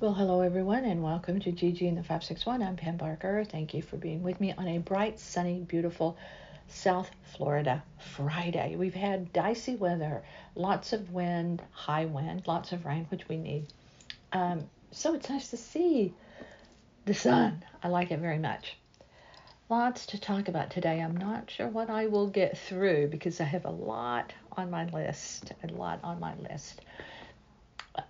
Well, hello everyone, and welcome to GG in the 561. I'm Pam Barker. Thank you for being with me on a bright, sunny, beautiful South Florida Friday. We've had dicey weather, lots of wind, high wind, lots of rain, which we need. Um, so it's nice to see the sun. I like it very much. Lots to talk about today. I'm not sure what I will get through because I have a lot on my list, a lot on my list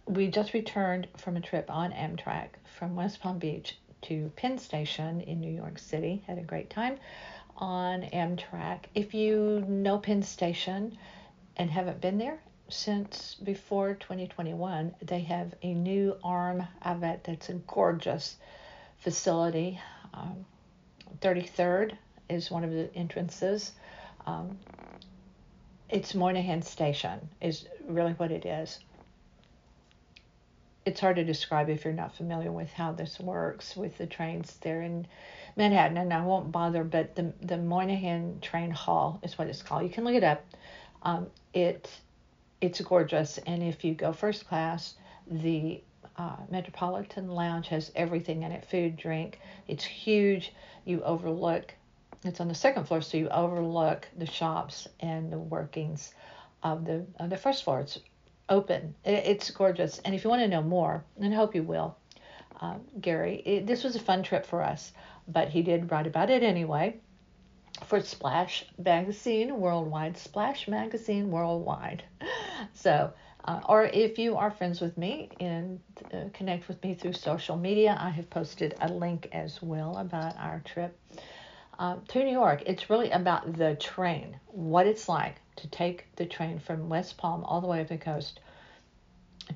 we just returned from a trip on Amtrak from West Palm Beach to Penn Station in New York City. Had a great time on Amtrak. If you know Penn Station and haven't been there since before 2021, they have a new arm of it that's a gorgeous facility. Um, 33rd is one of the entrances. Um, it's Moynihan Station, is really what it is it's hard to describe if you're not familiar with how this works with the trains there in Manhattan, and I won't bother. But the the Moynihan Train Hall is what it's called. You can look it up. Um, it it's gorgeous, and if you go first class, the uh, Metropolitan Lounge has everything in it: food, drink. It's huge. You overlook. It's on the second floor, so you overlook the shops and the workings of the of the first floor. It's open. It's gorgeous. And if you want to know more, and hope you will, uh, Gerry, it, this was a fun trip for us, but he did write about it anyway for Splash Magazine Worldwide. Splash Magazine Worldwide. So, uh, or if you are friends with me and uh, connect with me through social media, I have posted a link as well about our trip uh, to New York. It's really about the train, what it's like to take the train from West Palm all the way up the coast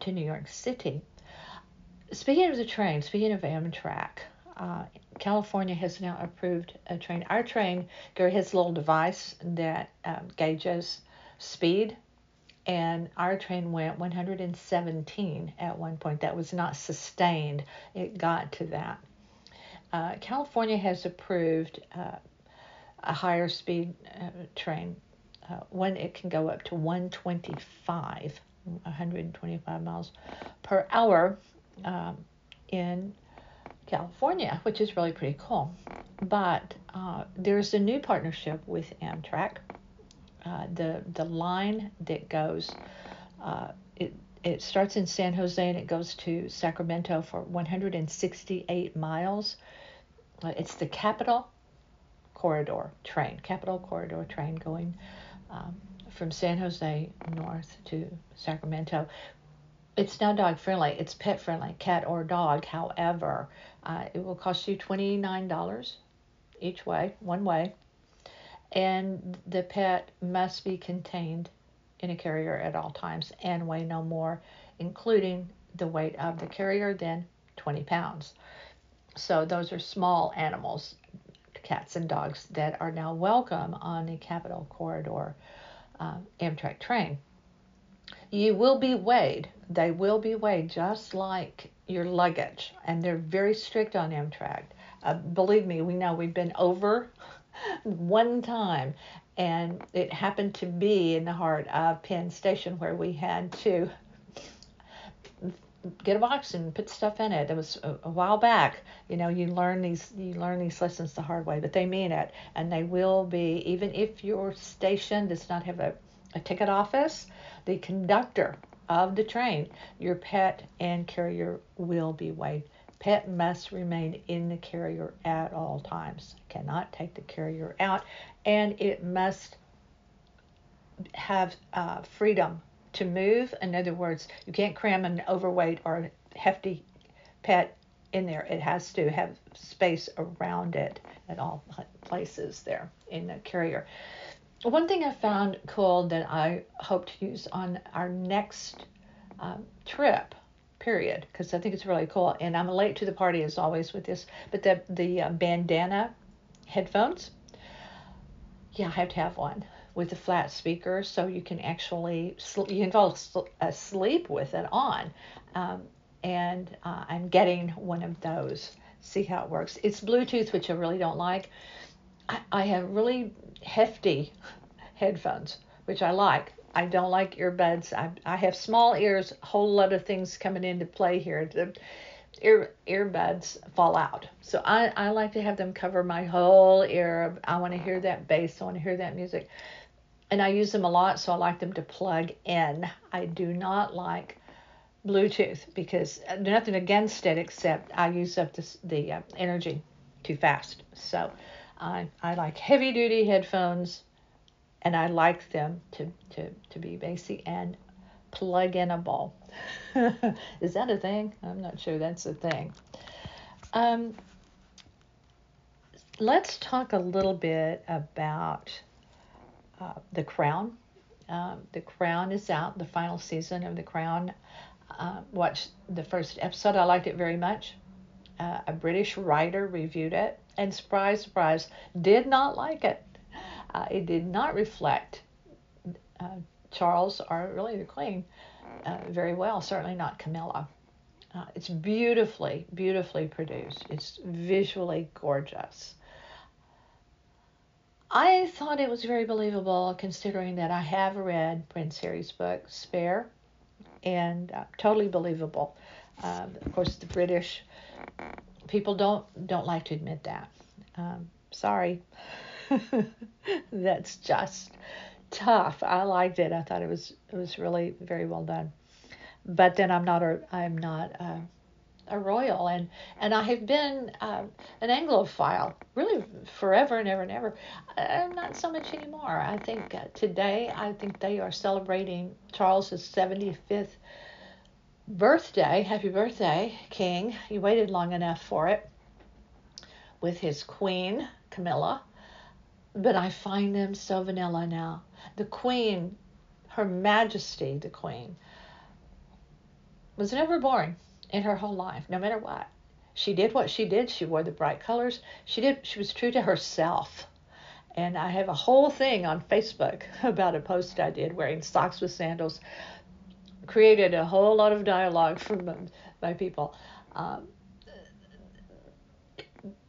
to New York City. Speaking of the train, speaking of Amtrak, uh, California has now approved a train. Our train, Gerry has a little device that um, gauges speed, and our train went 117 at one point. That was not sustained, it got to that. Uh, California has approved uh, a higher speed uh, train uh, when it can go up to 125, 125 miles per hour um, in California, which is really pretty cool. But uh, there's a new partnership with Amtrak. The the line that goes it it starts in San Jose and it goes to Sacramento for 168 miles. It's the Capitol Corridor train, Capitol Corridor train going um, from San Jose north to Sacramento. It's now dog friendly. It's pet friendly, cat or dog. However, uh, it will cost you twenty nine dollars each way, one way, and the pet must be contained in a carrier at all times and weigh no more, including the weight of the carrier, than 20 pounds. So those are small animals cats and dogs that are now welcome on the Capitol Corridor uh, Amtrak train. You will be weighed. They will be weighed just like your luggage, and they're very strict on Amtrak. Uh, believe me, we know we've been over one time, and it happened to be in the heart of Penn Station where we had to get a box and put stuff in it. It was a, a, while back. You know, you learn these you learn these lessons the hard way, but they mean it, and they will be even if your station does not have a, a ticket office, the conductor of the train, your pet and carrier will be weighed. Pet must remain in the carrier at all times. Cannot take the carrier out, and it must have uh, freedom to move. In other words, you can't cram an overweight or hefty pet in there. It has to have space around it at all places there in the carrier. One thing I found cool that I hope to use on our next um, trip, period, because I think it's really cool. And I'm late to the party as always with this, but the the uh, bandana headphones, yeah, I have to have one with a flat speaker so you can actually sl- you can fall asleep with it on um, and uh, i'm getting one of those see how it works it's bluetooth which i really don't like i, I have really hefty headphones which i like i don't like earbuds I, I have small ears a whole lot of things coming into play here the, ear earbuds fall out. So I, I like to have them cover my whole ear. I want to hear that bass. I want to hear that music. And I use them a lot, so I like them to plug in. I do not like Bluetooth because uh, nothing against it except I use up the, the uh, energy too fast. So I, I like heavy duty headphones and I like them to, to, to be basic and plug inable. Is that a thing? I'm not sure that's a thing. Um, let's talk a little bit about uh, The Crown. Um, the Crown is out, the final season of The Crown. Uh, watched the first episode. I liked it very much. Uh, a British writer reviewed it, and surprise, surprise, did not like it. Uh, it did not reflect uh, Charles or really the Queen uh, very well, certainly not Camilla. It's beautifully, beautifully produced. It's visually gorgeous. I thought it was very believable considering that I have read Prince Harry's book, Spare, and uh, totally believable. Um, of course, the British people don't don't like to admit that. Um, sorry, that's just tough. I liked it. I thought it was it was really very well done. But then I'm not a I'm not a royal, and and I have been uh, an Anglophile really forever and ever and ever. Uh, not so much anymore. I think uh, today I think they are celebrating Charles's 75th birthday. Happy birthday, King! You waited long enough for it. With his queen Camilla, but I find them so vanilla now the Queen, Her Majesty, the Queen, was never boring in her whole life, no matter what. She did what she did. She wore the bright colors. She did. She was true to herself. And I have a whole thing on Facebook about a post I did wearing socks with sandals. Created a whole lot of dialogue from my people. Um,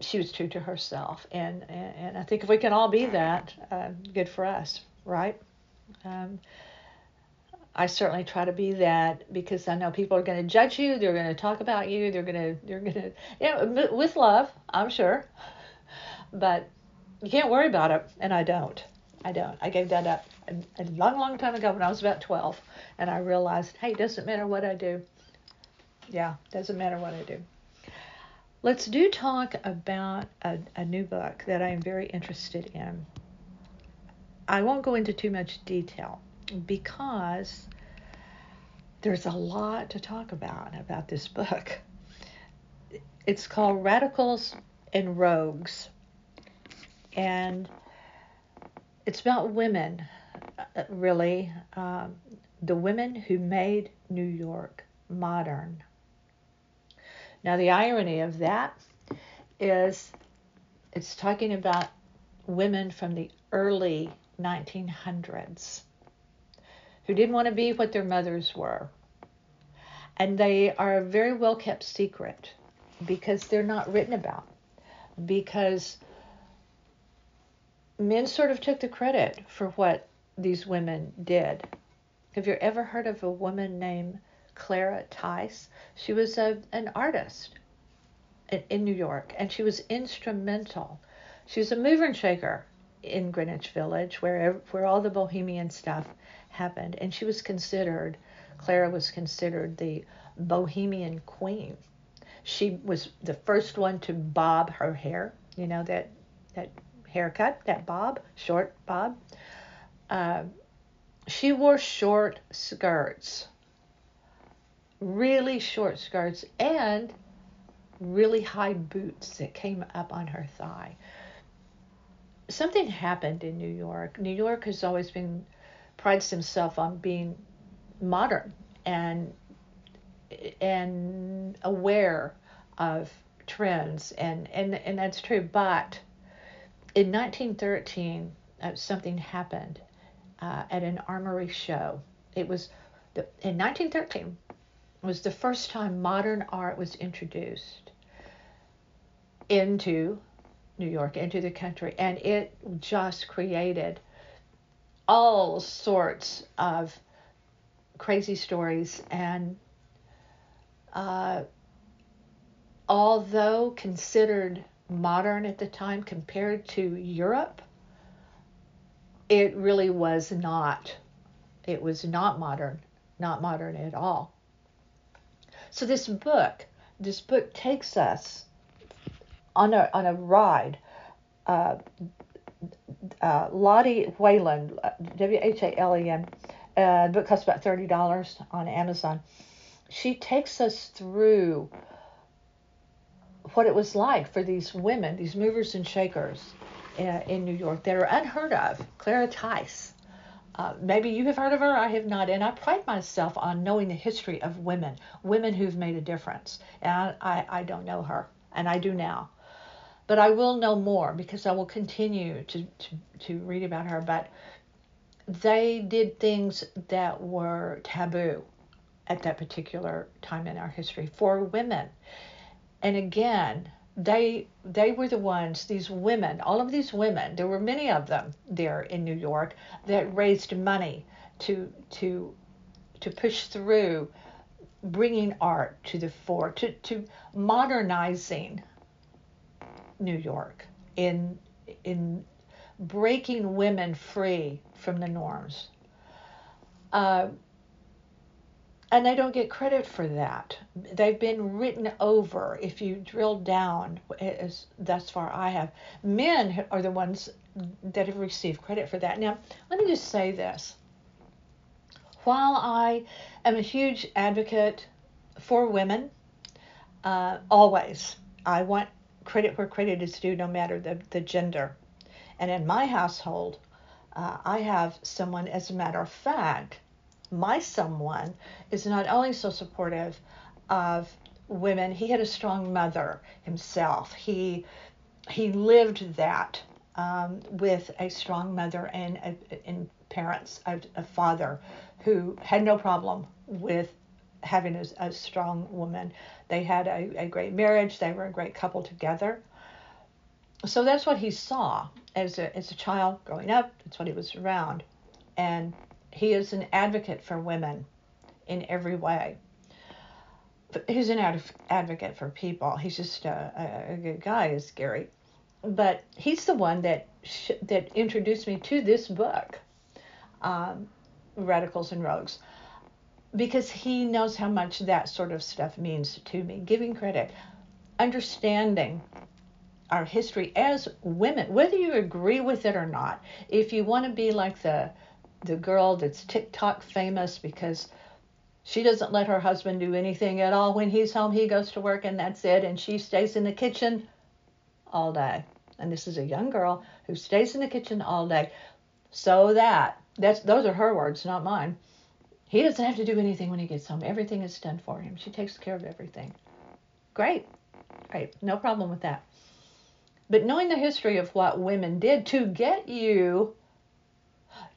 she was true to herself, and, and, I think if we can all be that, uh, good for us right? Um, I certainly try to be that because I know people are going to judge you. They're going to talk about you. They're going to they're going to yeah with love, I'm sure. But you can't worry about it, and I don't. I don't. I gave that up a, a long, long time ago when I was about 12, and I realized, hey, it doesn't matter what I do. Yeah, doesn't matter what I do. Let's do talk about a, a new book that I am very interested in. I won't go into too much detail because there's a lot to talk about about this book. It's called Radicals and Rogues, and it's about women, uh, really, um, the women who made New York modern. Now, the irony of that is it's talking about women from the early 1900s who didn't want to be what their mothers were. And they are a very well kept secret because they're not written about. Because men sort of took the credit for what these women did. Have you ever heard of a woman named Clara Tice? She was a, an artist in, in New York and she was instrumental. She was a mover and shaker in Greenwich Village, where where all the bohemian stuff happened, and she was considered, Clara was considered the bohemian queen. She was the first one to bob her hair, you know that that haircut, that bob, short bob. Uh, she wore short skirts, really short skirts, and really high boots that came up on her thigh something happened in New York. New York has always been prides himself on being modern and and aware of trends. And and and that's true. But in 1913 uh, something happened uh, at an armory show. It was the, in 1913 was the first time modern art was introduced into New York into the country, and it just created all sorts of crazy stories and uh, although considered modern at the time compared to Europe, it really was not. It was not modern, not modern at all. So this book, this book takes us on a on a ride. Uh, uh, Lottie Whalen, W H A L E N. Uh, the book costs about thirty dollars on Amazon. She takes us through what it was like for these women, these movers and shakers in, uh, in New York that are unheard of. Clara Tice. Uh, maybe you have heard of her, I have not. And I pride myself on knowing the history of women, women who've made a difference. And I, I don't know her, and I do now. But I will know more because I will continue to, to, to read about her. But they did things that were taboo at that particular time in our history for women. And again, they they were the ones these women all of these women there were many of them there in New York that raised money to to to push through bringing art to the fore to to modernizing New York in in breaking women free from the norms uh, and they don't get credit for that. They've been written over. If you drill down, as thus far I have, men are the ones that have received credit for that. Now, let me just say this. While I am a huge advocate for women, uh, always, I want credit where credit is due, no matter the, the gender. And in my household, uh, I have someone, as a matter of fact, my someone is not only so supportive of women, he had a strong mother himself. He he lived that um, with a strong mother and and parents, a, a, father who had no problem with having a, a strong woman. They had a, a great marriage. They were a great couple together. So that's what he saw as a, as a child growing up. That's what he was around. And he is an advocate for women in every way. He's an ad- advocate for people. He's just a, a, a good guy, is Gerry. But he's the one that sh- that introduced me to this book, um, Radicals and Rogues, because he knows how much that sort of stuff means to me. Giving credit, understanding our history as women, whether you agree with it or not. If you want to be like the the girl that's TikTok famous because she doesn't let her husband do anything at all. When he's home, he goes to work and that's it. And she stays in the kitchen all day. And this is a young girl who stays in the kitchen all day. So that that's those are her words, not mine. He doesn't have to do anything when he gets home. Everything is done for him. She takes care of everything. Great. Great. No problem with that. But knowing the history of what women did to get you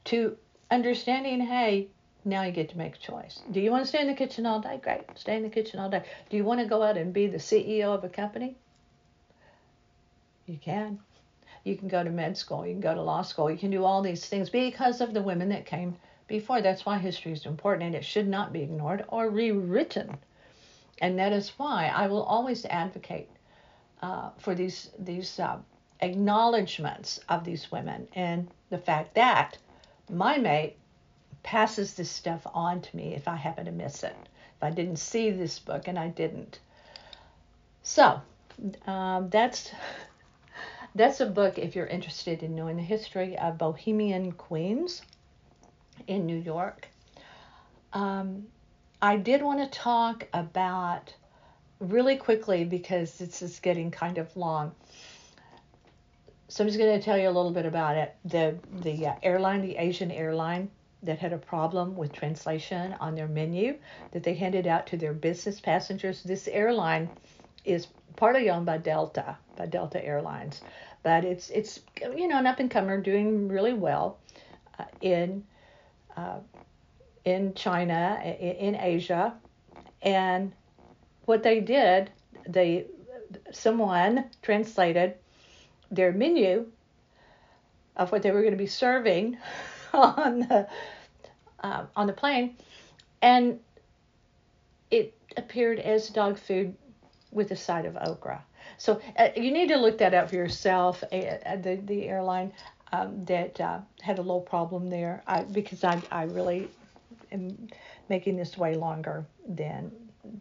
to understanding, hey, now you get to make a choice. Do you want to stay in the kitchen all day? Great, stay in the kitchen all day. Do you want to go out and be the CEO of a company? You can. You can go to med school, you can go to law school, you can do all these things because of the women that came before. That's why history is important and it should not be ignored or rewritten. And that is why I will always advocate uh, for these these uh, acknowledgments of these women and the fact that my mate passes this stuff on to me if I happen to miss it. If I didn't see this book, and I didn't. So um, that's that's a book if you're interested in knowing the history of Bohemian Queens in New York. Um, I did want to talk about really quickly because this is getting kind of long so I'm just going to tell you a little bit about it. The the uh, airline, the Asian airline that had a problem with translation on their menu that they handed out to their business passengers. This airline is partly owned by Delta, by Delta Airlines, but it's it's you know an up and comer doing really well uh, in uh, in China, in, Asia, and what they did, they someone translated their menu of what they were going to be serving on the uh, on the plane, and it appeared as dog food with a side of okra. So uh, you need to look that up for yourself. Uh, the the airline um, that uh, had a little problem there I, because I I really am making this way longer than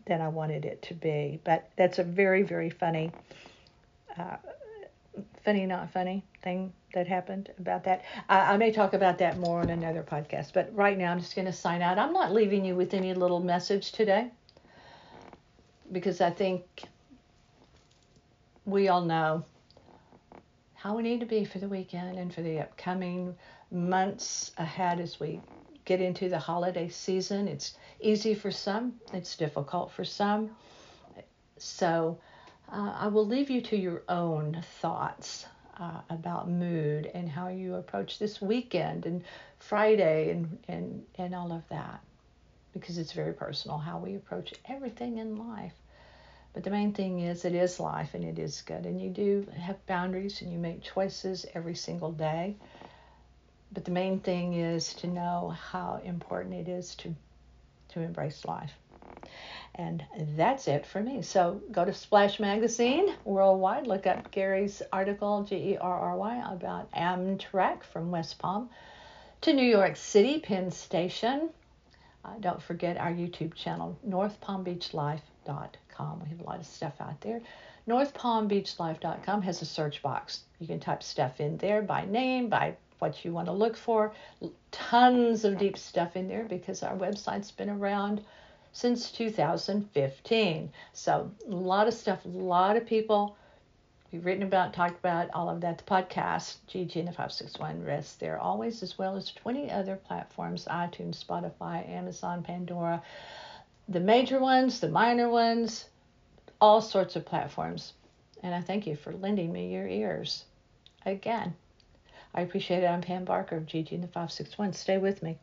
than I wanted it to be. But that's a very very funny. Uh, funny, not funny thing that happened about that. I, I may talk about that more on another podcast, but right now I'm just going to sign out. I'm not leaving you with any little message today because I think we all know how we need to be for the weekend and for the upcoming months ahead as we get into the holiday season. It's easy for some, it's difficult for some. So uh, I will leave you to your own thoughts uh, about mood and how you approach this weekend and Friday and, and, and all of that because it's very personal how we approach everything in life. But the main thing is it is life and it is good. And you do have boundaries and you make choices every single day. But the main thing is to know how important it is to to embrace life. And that's it for me. So go to Splash Magazine worldwide, look up Gerry's article, G E R R Y, about Amtrak from West Palm to New York City, Penn Station. Uh, don't forget our YouTube channel, northpalmbeachlife.com. We have a lot of stuff out there. Northpalmbeachlife.com has a search box. You can type stuff in there by name, by what you want to look for. Tons of deep stuff in there because our website's been around since 2015. So, a lot of stuff, a lot of people we've written about, talked about, all of that. The podcast, GG and the 561 rests there always, as well as 20 other platforms iTunes, Spotify, Amazon, Pandora, the major ones, the minor ones, all sorts of platforms. And I thank you for lending me your ears again. I appreciate it. I'm Pam Barker of GG and the 561. Stay with me.